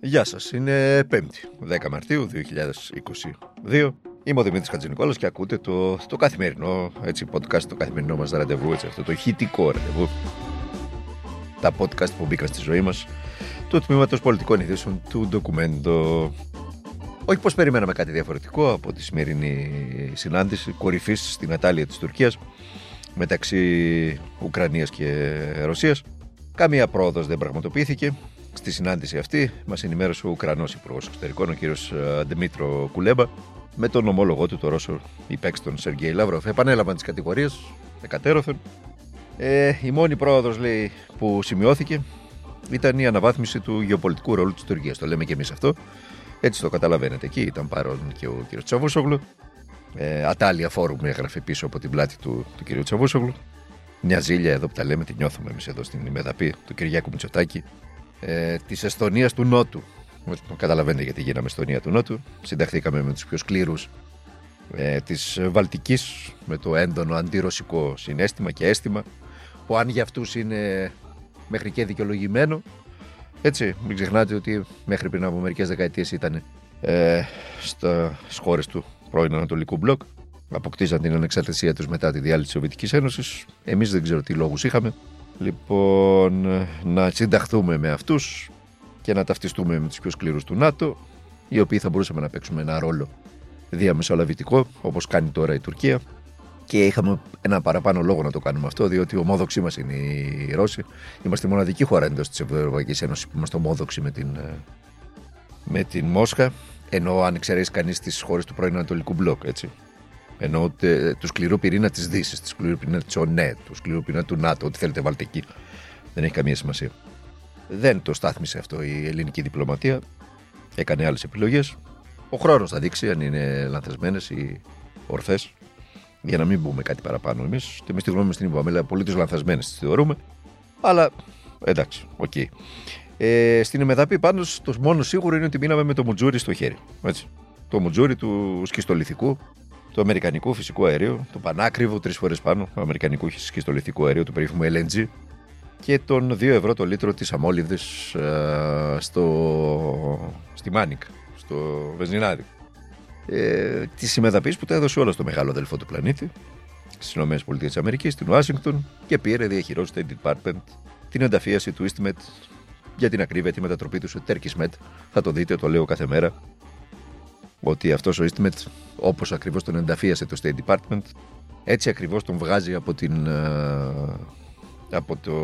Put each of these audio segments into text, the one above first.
Γεια σας, είναι 5η, 10 Μαρτίου 2022. Είμαι ο Δημήτρης Χατζηνικόλας και ακούτε το, το καθημερινό έτσι, podcast, το καθημερινό μας ραντεβού, έτσι, αυτό το χητικό ραντεβού. Τα podcast που μπήκαν στη ζωή μας, του τμήματος πολιτικών ειδήσεων του ντοκουμέντο. Όχι πως περιμέναμε κάτι διαφορετικό από τη σημερινή συνάντηση κορυφής στην Ατάλια της Τουρκίας μεταξύ Ουκρανίας και Ρωσίας. Καμία πρόοδος δεν πραγματοποιήθηκε. Στη συνάντηση αυτή μας ενημέρωσε ο Ουκρανός Υπουργός Εξωτερικών, ο κ. Δημήτρο Κουλέμπα, με τον ομόλογό του, τον Ρώσο υπέξ τον Σεργέη Λαύροφ. Επανέλαβαν τις κατηγορίες εκατέρωθεν. Ε, η μόνη πρόοδος, λέει, που σημειώθηκε ήταν η αναβάθμιση του γεωπολιτικού ρόλου της Τουρκίας. Το λέμε και εμείς αυτό. Έτσι το καταλαβαίνετε. Εκεί ήταν παρόν και ο κ. Τσαβούσογλου. Ε, Ατάλια Φόρουμ έγραφε πίσω από την πλάτη του, του κ. Τσαβούσογλου. Μια ζήλια εδώ που τα λέμε, τη νιώθουμε εμείς εδώ στην Ημεδαπή του Κυριάκου Μητσοτάκη ε, της Εστονίας του Νότου. Καταλαβαίνετε γιατί γίναμε Εστονία του Νότου. Συνταχθήκαμε με τους πιο σκλήρου ε, της Βαλτικής, με το έντονο αντιρωσικό συνέστημα και αίσθημα, που αν για αυτούς είναι μέχρι και δικαιολογημένο. Έτσι, μην ξεχνάτε ότι μέχρι πριν από μερικές δεκαετίες ήταν ε, στις χώρες του πρώην Ανατολικού Μπλοκ. Αποκτήσαν την ανεξαρτησία τους μετά τη διάλυση της Σοβιετικής Ένωσης. Εμείς δεν ξέρω τι λόγους είχαμε. Λοιπόν, να συνταχθούμε με αυτούς και να ταυτιστούμε με τους πιο σκληρούς του ΝΑΤΟ, οι οποίοι θα μπορούσαμε να παίξουμε ένα ρόλο διαμεσολαβητικό, όπως κάνει τώρα η Τουρκία. Και είχαμε ένα παραπάνω λόγο να το κάνουμε αυτό, διότι η ομόδοξή μας είναι οι Ρώσοι. Είμαστε η μοναδική χώρα εντός της Ευρωπαϊκής Ένωσης που είμαστε ομόδοξοι με την, με την Μόσχα. Ενώ αν εξαιρέσεις κανείς τις χώρες του πρώην Ανατολικού Μπλοκ, έτσι. Ενώ του σκληρού πυρήνα της Δύσης, του σκληρού πυρήνα της ΟΝΕ, του σκληρού πυρήνα του ΝΑΤΟ, ό,τι θέλετε βάλτε εκεί. Δεν έχει καμία σημασία. Δεν το στάθμισε αυτό η ελληνική διπλωματία. Έκανε άλλες επιλογές. Ο χρόνος θα δείξει αν είναι λανθασμένες ή ορθές. Για να μην πούμε κάτι παραπάνω εμείς. Και εμείς τη γνώμη μας την είπαμε, αλλά απολύτω λανθασμένες τις θεωρούμε. Αλλά εντάξει, οκ. Okay. Ε, στην ημεδαπή πάντως το μόνο σίγουρο είναι ότι μείναμε με το μουτζούρι στο χέρι. Έτσι. Το μουτζούρι του σχιστολιθικού του Αμερικανικού φυσικού αερίου, το πανάκριβο τρεις φορές πάνω, του Αμερικανικού σχιστολιθικού αερίου, του περίφημου LNG, και των 2 ευρώ το λίτρο της αμόλυβδης ε, στο... στη μάνικα, στο βενζινάδικο. Ε, της ημεδαπής που τα έδωσε όλα στο μεγάλο αδελφό του πλανήτη, στις ΗΠΑ, στην Ουάσιγκτον και πήρε διαχειρός State Department την ενταφίαση του EastMed για την ακρίβεια τη μετατροπή του σε Turkish Med. Θα το δείτε, το λέω κάθε μέρα ότι αυτός ο Eastmet όπως ακριβώς τον ενταφίασε το State Department έτσι ακριβώς τον βγάζει από την, ε, από το,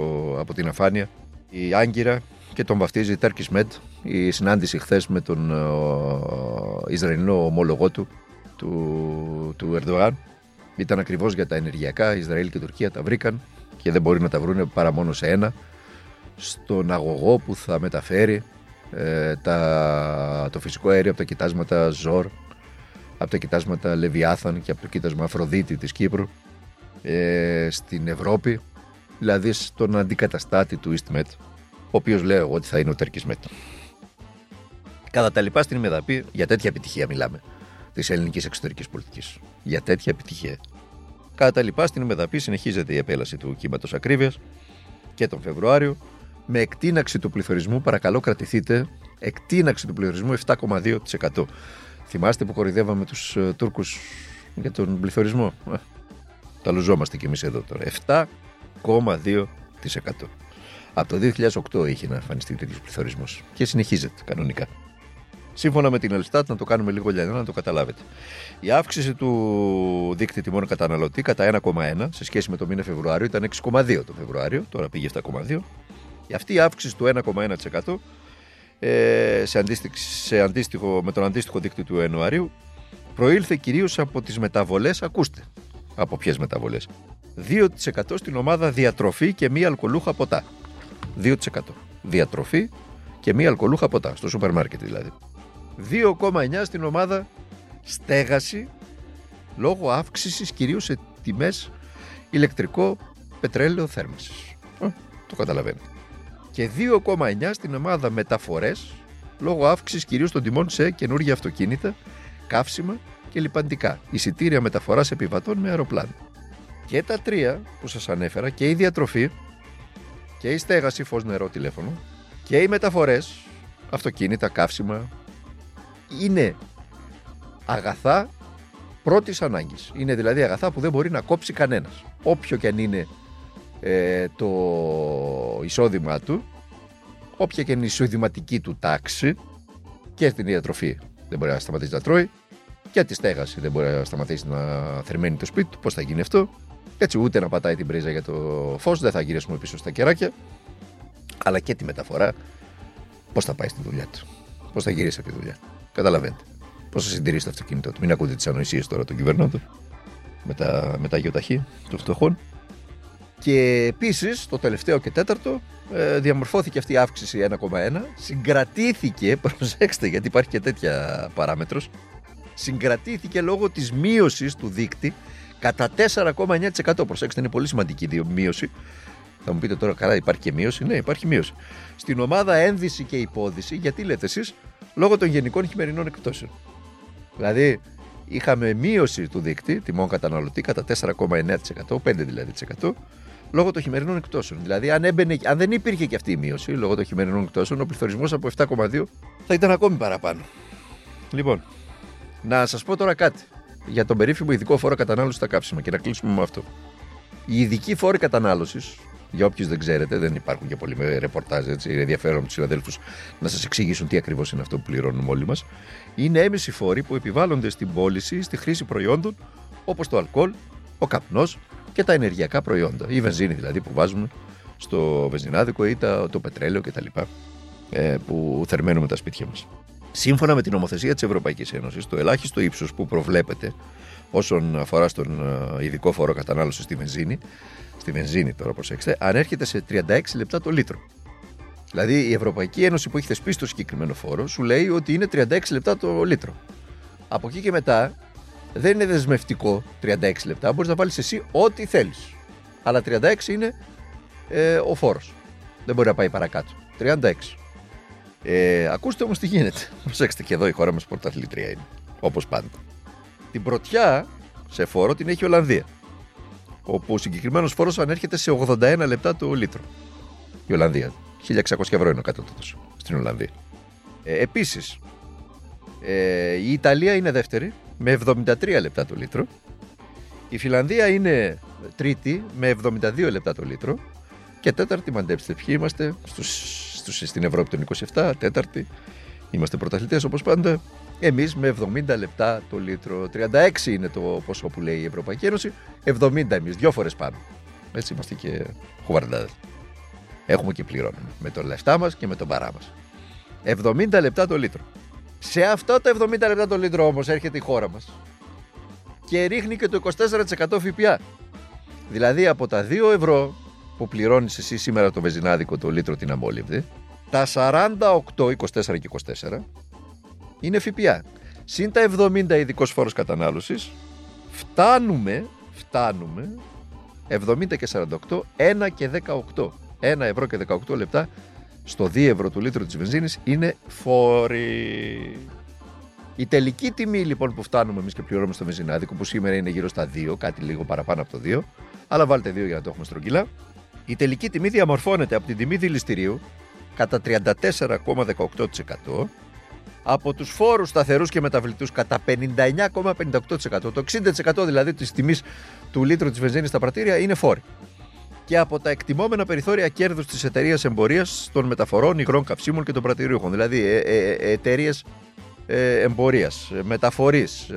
από την αφάνεια η Άγκυρα και τον βαφτίζει Turkish Med. Η συνάντηση χθες με τον ε, Ισραηλινό ομόλογό του του, του Ερντογάν ήταν ακριβώς για τα ενεργειακά. Ισραήλ και Τουρκία τα βρήκαν και δεν μπορεί να τα βρουν παρά μόνο σε ένα. Στον αγωγό που θα μεταφέρει ε, τα, το φυσικό αέριο από τα κοιτάσματα Ζόρ, από τα κοιτάσματα Λεβιάθαν και από το κοίτασμα Αφροδίτη της Κύπρου ε, στην Ευρώπη, δηλαδή στον αντικαταστάτη του EastMed, ο οποίος λέω εγώ ότι θα είναι ο Τέρκης Met. Κατά τα λοιπά στην Μεδαπή, για τέτοια επιτυχία μιλάμε, της ελληνικής εξωτερικής πολιτικής. Για τέτοια επιτυχία. Κατά τα λοιπά στην Μεδαπή συνεχίζεται η επέλαση του κύματος ακρίβειας και τον Φεβρουάριο με εκτείναξη του πληθωρισμού, παρακαλώ κρατηθείτε, εκτείναξη του πληθωρισμού 7,2%. Θυμάστε που κορυδεύαμε τους uh, Τούρκους για τον πληθωρισμό; Ε, τα λουζόμαστε κι εμείς εδώ τώρα. 7,2%. Από το 2008 είχε να εμφανιστεί τέτοιος πληθωρισμός και συνεχίζεται κανονικά. Σύμφωνα με την Ελστάτ, να το κάνουμε λίγο λιανό να το καταλάβετε. Η αύξηση του δείκτη τιμών καταναλωτή κατά 1,1 σε σχέση με το μήνα Φεβρουάριο ήταν 6,2 το Φεβρουάριο, τώρα πήγε 7,2 αυτή η αύξηση του 1,1% ε, σε, σε αντίστοιχο, με τον αντίστοιχο δίκτυο του Ιανουαρίου προήλθε κυρίως από τις μεταβολές, ακούστε, από ποιες μεταβολές. 2% στην ομάδα διατροφή και μη αλκοολούχα ποτά. 2%. Διατροφή και μη αλκοολούχα ποτά, στο σούπερ μάρκετ δηλαδή. 2,9 στην ομάδα στέγαση λόγω αύξησης κυρίως σε τιμές ηλεκτρικό πετρέλαιο θέρμανσης. το καταλαβαίνετε και 2,9 στην ομάδα μεταφορές λόγω αύξησης κυρίως των τιμών σε καινούργια αυτοκίνητα, καύσιμα και λιπαντικά, εισιτήρια μεταφοράς επιβατών με αεροπλάνο. Και τα τρία που σας ανέφερα και η διατροφή και η στέγαση φως νερό τηλέφωνο και οι μεταφορές αυτοκίνητα, καύσιμα. Είναι αγαθά πρώτης ανάγκης. Είναι δηλαδή αγαθά που δεν μπορεί να κόψει κανένας. Όποιο και αν είναι ε, το εισόδημά του, όποια και είναι η εισοδηματική του τάξη και στην διατροφή δεν μπορεί να σταματήσει να τρώει και τη στέγαση δεν μπορεί να σταματήσει να θερμαίνει το σπίτι του. Πώς θα γίνει αυτό, έτσι ούτε να πατάει την πρίζα για το φως, δεν θα γυρίσουμε πίσω στα κεράκια, αλλά και τη μεταφορά. Πώς θα πάει στη δουλειά του, πώς θα γυρίσει από τη δουλειά. Καταλαβαίνετε. Πώς θα συντηρήσει το αυτοκίνητό του. Μην ακούτε τις ανοησίες τώρα των κυβερνώντων με τα, με τα γεωταχή των φτωχών. Και επίσης, το τελευταίο και τέταρτο, ε, διαμορφώθηκε αυτή η αύξηση 1,1. Συγκρατήθηκε, προσέξτε γιατί υπάρχει και τέτοια παράμετρος, συγκρατήθηκε λόγω της μείωσης του δείκτη κατά 4,9%. Προσέξτε, είναι πολύ σημαντική η μείωση. Θα μου πείτε τώρα, καλά, υπάρχει και μείωση. Ναι, υπάρχει μείωση. Στην ομάδα ένδυση και υπόδηση, γιατί λέτε εσείς, λόγω των γενικών χειμερινών εκπτώσεων. Δηλαδή, είχαμε μείωση του δείκτη τιμών καταναλωτή κατά 4,9%, 5 δηλαδή, λόγω των χειμερινών εκπτώσεων. Δηλαδή, αν, έμπαινε, αν δεν υπήρχε και αυτή η μείωση λόγω των χειμερινών εκπτώσεων, ο πληθωρισμός από 7,2 θα ήταν ακόμη παραπάνω. Λοιπόν, να σας πω τώρα κάτι για τον περίφημο ειδικό φόρο κατανάλωσης στα κάψιμα και να κλείσουμε με αυτό. Οι ειδικοί φόροι κατανάλωσης, για όποιους δεν ξέρετε, δεν υπάρχουν και πολλοί με ρεπορτάζ, έτσι, είναι ενδιαφέρον τους συναδέλφους να σας εξηγήσουν τι ακριβώς είναι αυτό που πληρώνουμε όλοι μας. Είναι έμεση φόροι που επιβάλλονται στην πώληση, στη χρήση προϊόντων όπως το αλκοόλ, ο καπνός και τα ενεργειακά προϊόντα. Η βενζίνη δηλαδή που βάζουμε στο βενζινάδικο ή το πετρέλαιο κτλ. Ε, που θερμαίνουμε τα σπίτια μας. Σύμφωνα με την νομοθεσία της Ευρωπαϊκής Ένωσης, το ελάχιστο ύψος που προβλέπεται όσον αφορά στον ε, ειδικό φόρο κατανάλωσης στη βενζίνη, στη βενζίνη τώρα προσέξτε, ανέρχεται σε 36 λεπτά το λίτρο. Δηλαδή η Ευρωπαϊκή Ένωση που έχει θεσπίσει το συγκεκριμένο φόρο σου λέει ότι είναι 36 λεπτά το λίτρο. Από εκεί και μετά δεν είναι δεσμευτικό 36 λεπτά, μπορείς να βάλεις εσύ ό,τι θέλεις. Αλλά 36 είναι ε, ο φόρος. Δεν μπορεί να πάει παρακάτω. 36. Ε, ακούστε όμως τι γίνεται. Προσέξτε και εδώ η χώρα μας πρωταθλήτρια είναι. Όπως πάντα. Την πρωτιά σε φόρο την έχει η Ολλανδία. Όπου ο συγκεκριμένος φόρος ανέρχεται σε 81 λεπτά το λίτρο. Η Ολλανδία. 1600 ευρώ είναι ο κατώτατος στην Ολλανδία. Ε, Επίσης, ε, η Ιταλία είναι δεύτερη με 73 λεπτά το λίτρο. Η Φιλανδία είναι τρίτη με 72 λεπτά το λίτρο. Και τέταρτη, μαντέψτε ποιοι είμαστε στους στους, στην Ευρώπη των 27, τέταρτη. Είμαστε πρωταθλητές όπως πάντα. Εμείς με 70 λεπτά το λίτρο. 36 είναι το ποσό που λέει η Ευρωπαϊκή Ένωση. 70 εμείς, δυο φορές πάνω. Έτσι είμαστε και χουβαρντάδες. Έχουμε και πληρώνουμε με το λεφτά μας και με τον παρά μας. 70 λεπτά το λίτρο. Σε αυτό το 70 λεπτά το λίτρο όμως έρχεται η χώρα μας και ρίχνει και το 24% ΦΠΑ. Δηλαδή από τα 2 ευρώ που πληρώνεις εσύ σήμερα το βεζινάδικο το λίτρο την αμόλυβδη, τα 48, 24 και 24 είναι ΦΠΑ. Συν τα 70 ειδικός φόρος κατανάλωσης, φτάνουμε, φτάνουμε 70 και 48, 1 και 18. 1 ευρώ και 18 λεπτά στο 2 ευρώ του λίτρου της βενζίνης είναι φόροι. Η τελική τιμή λοιπόν που φτάνουμε εμείς και πληρώνουμε στο βενζινάδικο που σήμερα είναι γύρω στα 2, κάτι λίγο παραπάνω από το 2, αλλά βάλτε 2 για να το έχουμε στρογγυλά, η τελική τιμή διαμορφώνεται από την τιμή δηληστηρίου κατά 34,18%, από τους φόρους σταθερούς και μεταβλητούς κατά 59,58%, το 60% δηλαδή της τιμής του λίτρου της βενζίνης στα πρατήρια είναι φόροι. Και από τα εκτιμόμενα περιθώρια κέρδους της εταιρείας εμπορίας των μεταφορών υγρών καυσίμων και των πρατηρίουχων, δηλαδή ε, ε, ε, εταιρείες εμπορίας, μεταφορής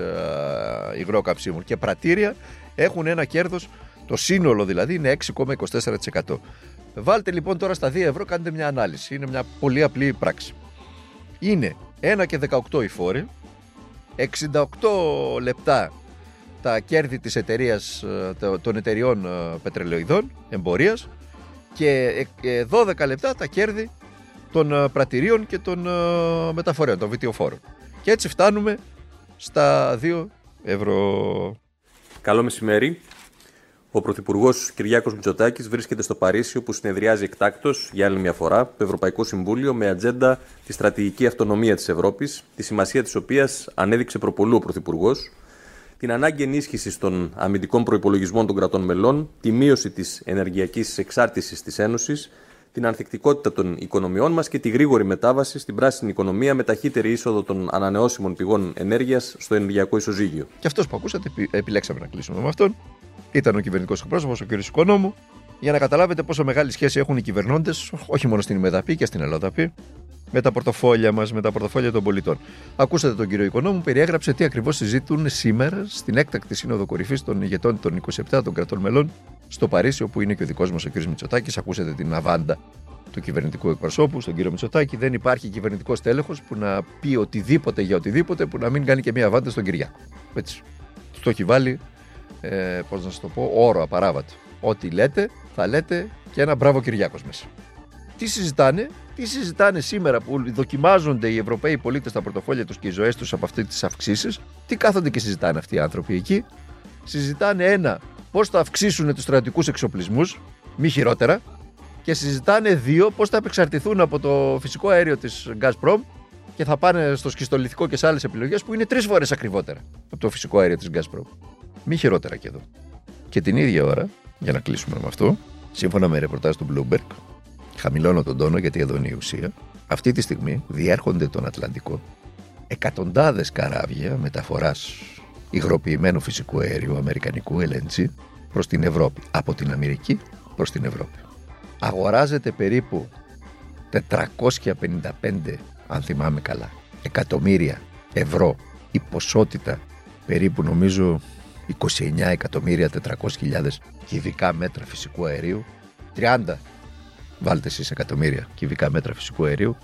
υγρών καυσίμων και πρατήρια έχουν ένα κέρδος το σύνολο δηλαδή είναι 6,24%. Βάλτε λοιπόν τώρα στα 2 ευρώ, κάντε μια ανάλυση. Είναι μια πολύ απλή πράξη. Είναι 1 και 18 οι φόροι, 68 λεπτά τα κέρδη της εταιρείας, ε, των εταιριών ε, πετρελαιοειδών, εμπορίας και 12 ε, λεπτά τα κέρδη των πρατηρίων και των μεταφορέων, των βιτιοφόρων. Και έτσι φτάνουμε στα 2 ευρώ. Καλό μεσημέρι. Ο Πρωθυπουργός Κυριάκος Μητσοτάκης βρίσκεται στο Παρίσι, όπου συνεδριάζει εκτάκτος για άλλη μια φορά το Ευρωπαϊκό Συμβούλιο με ατζέντα τη στρατηγική αυτονομία της Ευρώπης, τη σημασία της οποίας ανέδειξε προπολού ο Πρωθυπουργός, την ανάγκη ενίσχυσης των αμυντικών προπολογισμών των κρατών μελών, τη μείωση της ενεργειακής εξάρτησης της Ένωσης, την ανθεκτικότητα των οικονομιών μας και τη γρήγορη μετάβαση στην πράσινη οικονομία με ταχύτερη είσοδο των ανανεώσιμων πηγών ενέργειας στο ενεργειακό ισοζύγιο. Και αυτός που ακούσατε, επιλέξαμε να κλείσουμε με αυτόν. Ήταν ο κυβερνητικός εκπρόσωπος, ο κ. Οικονόμου, για να καταλάβετε πόσο μεγάλη σχέση έχουν οι κυβερνώντες, όχι μόνο στην Ιμεδαπή και στην Ελλοδαπή, με τα πορτοφόλια μας, με τα πορτοφόλια των πολιτών. Ακούσατε τον κύριο Οικονόμου, περιέγραψε τι ακριβώς συζητούν σήμερα στην έκτακτη σύνοδο κορυφής των ηγετών των 27 των κρατών μελών στο Παρίσι, όπου είναι και ο δικός μας ο κ. Μητσοτάκης. Ακούσατε την αβάντα του κυβερνητικού εκπροσώπου, στον κύριο Μητσοτάκη. Δεν υπάρχει κυβερνητικός τέλεχος που να πει οτιδήποτε για οτιδήποτε που να μην κάνει και μία αβάντα στον Κυριάκο. Έτσι. Του το έχει βάλει, ε, πώς να σας το πω, όρο απαράβατο. Ό,τι λέτε, θα λέτε και ένα μπράβο Κυριάκος μέσα. Τι συζητάνε, τι συζητάνε σήμερα που δοκιμάζονται οι Ευρωπαίοι πολίτες στα πορτοφόλια τους και οι ζωές τους από αυτές τις αυξήσεις, τι κάθονται και συζητάνε αυτοί οι άνθρωποι εκεί; Συζητάνε ένα, πώς θα αυξήσουν τους στρατιωτικούς εξοπλισμούς, μη χειρότερα, και συζητάνε δύο, πώς θα απεξαρτηθούν από το φυσικό αέριο της Gazprom και θα πάνε στο σκιστολιθικό και σε άλλες επιλογές που είναι τρεις φορές ακριβότερα από το φυσικό αέριο της Gazprom. Μη χειρότερα και εδώ. Και την ίδια ώρα, για να κλείσουμε με αυτό, σύμφωνα με ρεπορτάζ του Bloomberg, χαμηλώνω τον τόνο γιατί εδώ είναι η ουσία, αυτή τη στιγμή διέρχονται τον Ατλαντικό εκατοντάδες καράβια μεταφοράς υγροποιημένου φυσικού αέριου αμερικανικού LNG προς την Ευρώπη. Από την Αμερική προς την Ευρώπη. Αγοράζεται περίπου 455, αν θυμάμαι καλά, εκατομμύρια ευρώ η ποσότητα περίπου νομίζω 29 εκατομμύρια 400.000 κυβικά μέτρα φυσικού αερίου 30 βάλτε εσείς εκατομμύρια κυβικά μέτρα φυσικού αερίου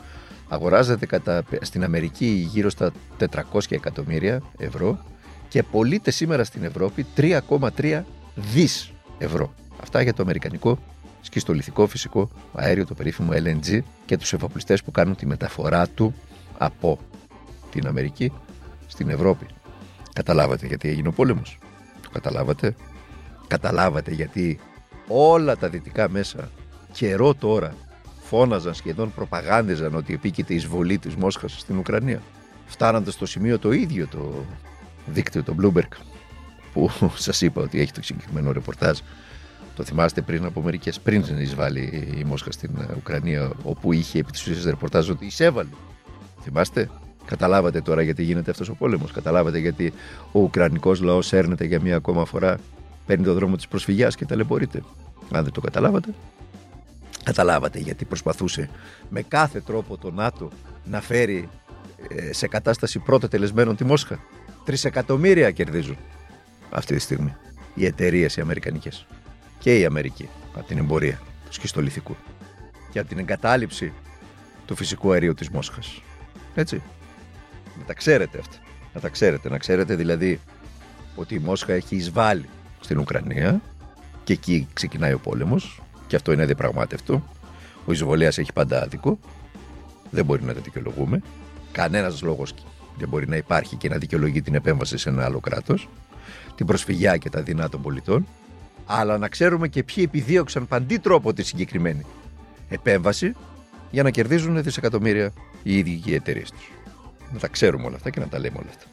αγοράζεται κατά, στην Αμερική γύρω στα 400 εκατομμύρια ευρώ και πωλείται σήμερα στην Ευρώπη 3,3 δις ευρώ. Αυτά για το αμερικανικό σκιστολιθικό φυσικό αέριο, το περίφημο LNG και τους εφοπλιστές που κάνουν τη μεταφορά του από την Αμερική στην Ευρώπη. Καταλάβατε γιατί έγινε ο πόλεμος. Το καταλάβατε. Καταλάβατε γιατί όλα τα δυτικά μέσα καιρό τώρα φώναζαν σχεδόν προπαγάνδιζαν ότι επίκειται η εισβολή της Μόσχας στην Ουκρανία. Φτάνοντα στο σημείο το ίδιο το δίκτυο, το Bloomberg, που σας είπα ότι έχει το συγκεκριμένο ρεπορτάζ. Το θυμάστε πριν από μερικές πριν εισβάλλει η Μόσχα στην Ουκρανία, όπου είχε επί της ουσίας ρεπορτάζ ότι εισέβαλε. Θυμάστε; Καταλάβατε τώρα γιατί γίνεται αυτός ο πόλεμος. Καταλάβατε γιατί ο Ουκρανικός λαός έρνεται για μία ακόμα φορά, παίρνει το δρόμο της προσφυγιάς και ταλαιπωρείται. Αν δεν το καταλάβατε, καταλάβατε γιατί προσπαθούσε με κάθε τρόπο το ΝΑΤΟ να φέρει ε, σε κατάσταση πρώτα τελεσμένων τη Μόσχα. Τρισεκατομμύρια κερδίζουν αυτή τη στιγμή οι εταιρείες οι Αμερικανικές και η Αμερική από την εμπορία του σχιστολιθικού και από την εγκατάλειψη του φυσικού αερίου της Μόσχας. Έτσι. Να τα ξέρετε αυτά. Να τα ξέρετε. Να ξέρετε δηλαδή ότι η Μόσχα έχει εισβάλει στην Ουκρανία και εκεί ξεκινάει ο πόλεμος και αυτό είναι διαπραγμάτευτο. Ο εισβολέας έχει πάντα άδικο. Δεν μπορεί να τα δικαιολογούμε. Κανένας λόγος δεν μπορεί να υπάρχει και να δικαιολογεί την επέμβαση σε ένα άλλο κράτος. Την προσφυγιά και τα δεινά των πολιτών αλλά να ξέρουμε και ποιοι επιδίωξαν παντή τρόπο τη συγκεκριμένη επέμβαση για να κερδίζουν δισεκατομμύρια οι ίδιοι οι εταιρείες τους. Να τα ξέρουμε όλα αυτά και να τα λέμε όλα αυτά.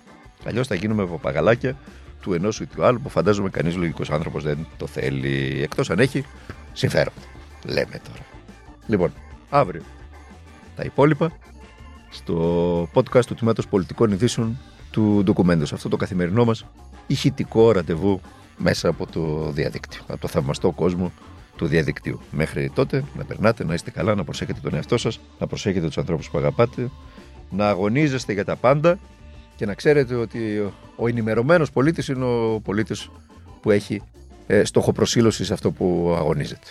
Αλλιώς θα γίνουμε παπαγαλάκια του ενός ή του άλλου που φαντάζομαι κανείς λογικός άνθρωπος δεν το θέλει. Εκτός αν έχει συμφέροντα. Λέμε τώρα. Λοιπόν, αύριο τα υπόλοιπα στο podcast του Τμήματος Πολιτικών Ειδήσεων του ντοκουμέντου. Αυτό το καθημερινό μας ηχητικό ραντεβού μέσα από το διαδίκτυο, από το θαυμαστό κόσμο του διαδικτύου. Μέχρι τότε να περνάτε, να είστε καλά, να προσέχετε τον εαυτό σας, να προσέχετε τους ανθρώπους που αγαπάτε, να αγωνίζεστε για τα πάντα και να ξέρετε ότι ο ενημερωμένος πολίτης είναι ο πολίτης που έχει ε, στόχο προσήλωση σε αυτό που αγωνίζεται.